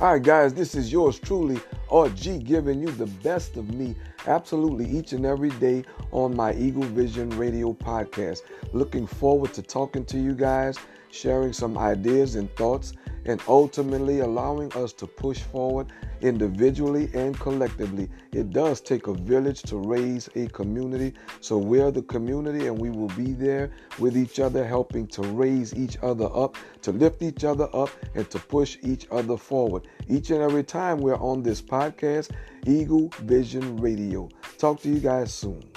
All right, guys, this is yours truly, RG, giving you the best of me absolutely each and every day on my Eagle Vision Radio podcast. Looking forward to talking to you guys, sharing some ideas and thoughts, and ultimately allowing us to push forward individually and collectively. It does take a village to raise a community. So we're the community and we will be there with each other, helping to raise each other up, to lift each other up, and to push each other forward. Each and every time we're on this podcast, Eagle Vision Radio. Talk to you guys soon.